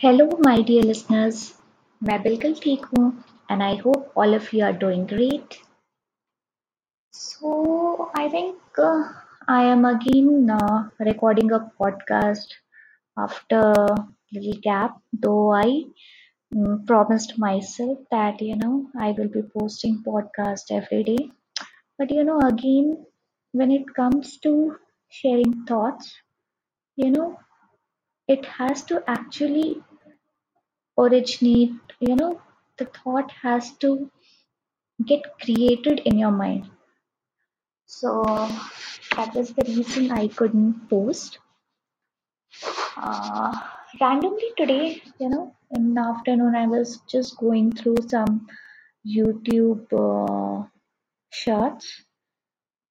Hello my dear listeners मैं बिल्कुल ठीक हूँ and I hope all of you are doing great. So I think uh, I am again uh, recording a podcast after a little gap, though I mm, promised myself that you know I will be posting podcast every day. But you know again when it comes to sharing thoughts, you know it has to actually originate, you know, the thought has to get created in your mind. So that is the reason I couldn't post. Uh, randomly today, you know, in the afternoon, I was just going through some YouTube uh, shorts,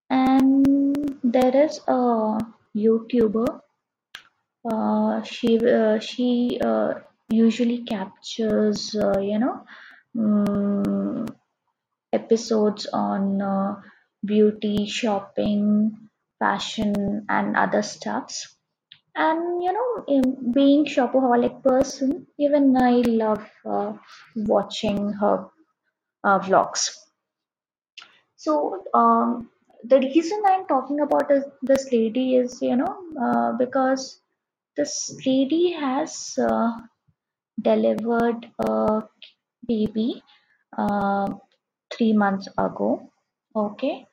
and there is a YouTuber. Uh, she uh, she uh, usually captures, uh, you know, mm, episodes on uh, beauty, shopping, fashion, and other stuffs. And you know, in being shopaholic person, even I love uh, watching her uh, vlogs. So um, the reason I'm talking about is, this lady is, you know, uh, because this lady has uh, delivered a baby uh, three months ago. Okay.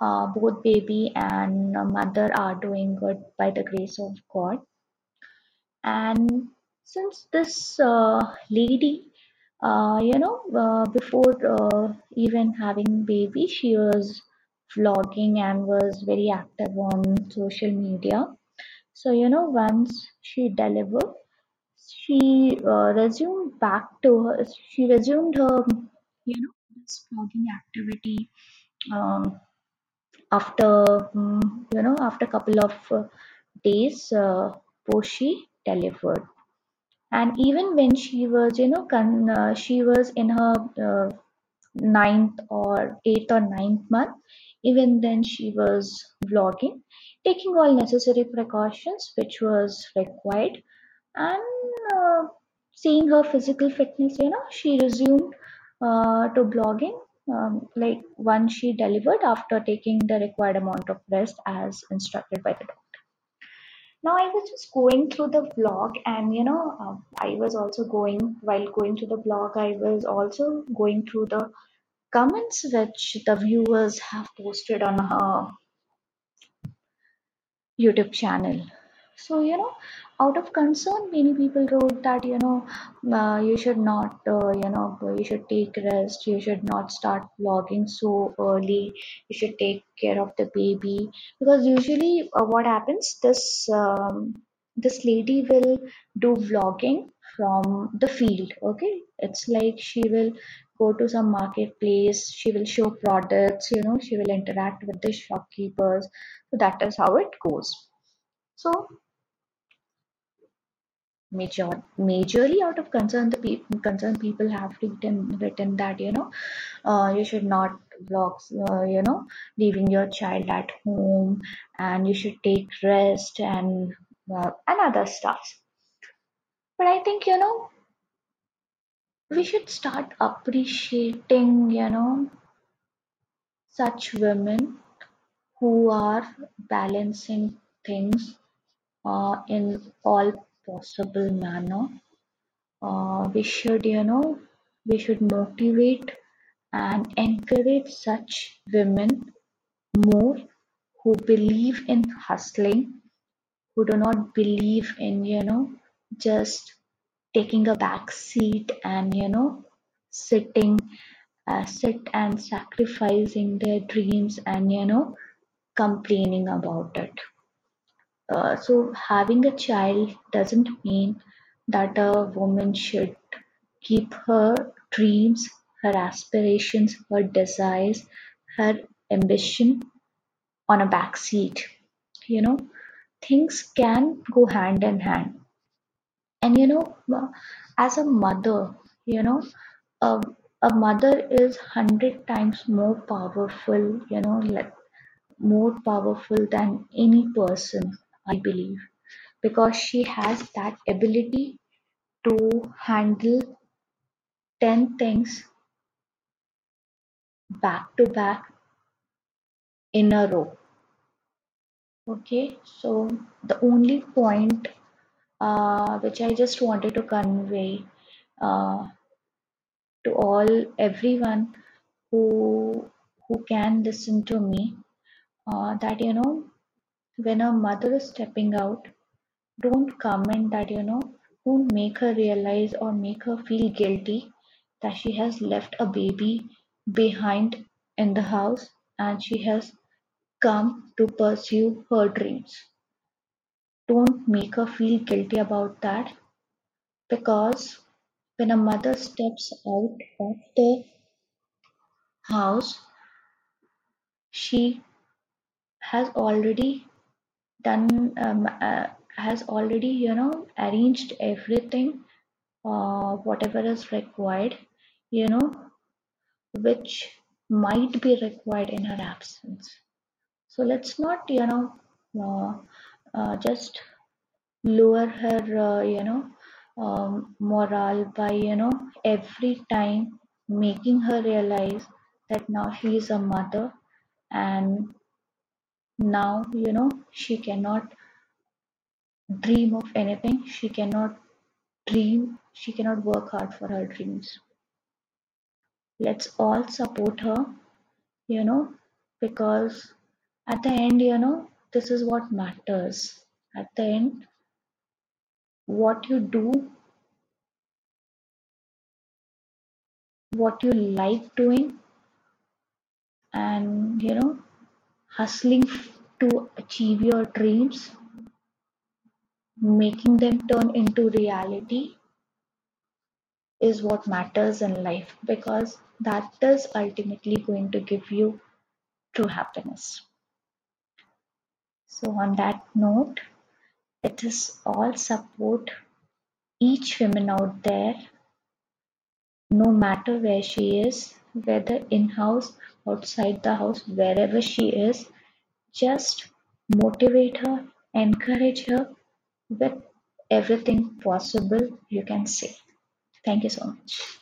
Uh, both baby and mother are doing good by the grace of God. And since this uh, lady, uh, you know, uh, before uh, even having baby, she was vlogging and was very active on social media. So, you know, once she delivered, she uh, resumed back to her, she resumed her, you know, this vlogging activity um, after mm, you know after a couple of uh, days uh, post she delivered. And even when she was you know con- uh, she was in her uh, ninth or eighth or ninth month even then she was vlogging taking all necessary precautions which was required and uh, seeing her physical fitness you know she resumed uh, to blogging um, like once she delivered after taking the required amount of rest as instructed by the doctor now I was just going through the blog and you know, um, I was also going while going through the blog. I was also going through the comments which the viewers have posted on her YouTube channel. So, you know, out of concern, many people wrote that, you know, uh, you should not, uh, you know, you should take rest, you should not start vlogging so early, you should take care of the baby. Because usually, uh, what happens, this, um, this lady will do vlogging from the field, okay? It's like she will go to some marketplace, she will show products, you know, she will interact with the shopkeepers. So that is how it goes. So major majorly out of concern the people concerned people have written written that you know uh, you should not vlog uh, you know leaving your child at home and you should take rest and uh, and other stuff but i think you know we should start appreciating you know such women who are balancing things uh, in all possible manner. Uh, we should you know we should motivate and encourage such women more who believe in hustling who do not believe in you know just taking a back seat and you know sitting uh, sit and sacrificing their dreams and you know complaining about it uh, so having a child doesn't mean that a woman should keep her dreams, her aspirations, her desires, her ambition on a back seat. You know, things can go hand in hand. And you know, as a mother, you know, a, a mother is hundred times more powerful, you know, like more powerful than any person, I believe, because she has that ability to handle 10 things back to back in a row. Okay, so the only point uh, which I just wanted to convey uh, to all everyone who who can listen to me uh, that you know when a mother is stepping out don't comment that you know don't make her realize or make her feel guilty that she has left a baby behind in the house and she has come to pursue her dreams. Don't make her feel guilty about that because when a mother steps out of the house she has already done um, uh, has already you know arranged everything uh, whatever is required you know which might be required in her absence. So let's not you know uh, uh, just lower her uh, you know um, morale by you know every time making her realize that now she is a mother and now you know she cannot dream of anything. She cannot dream. She cannot work hard for her dreams. Let's all support her you know because at the end you know this is what matters. At the end what you do what you like doing and you know hustling to achieve your dreams making them turn into reality is what matters in life because that is ultimately going to give you true happiness. So on that note it is all support each woman out there no matter where she is whether in house outside the house wherever she is just motivate her encourage her with everything possible you can say. Thank you so much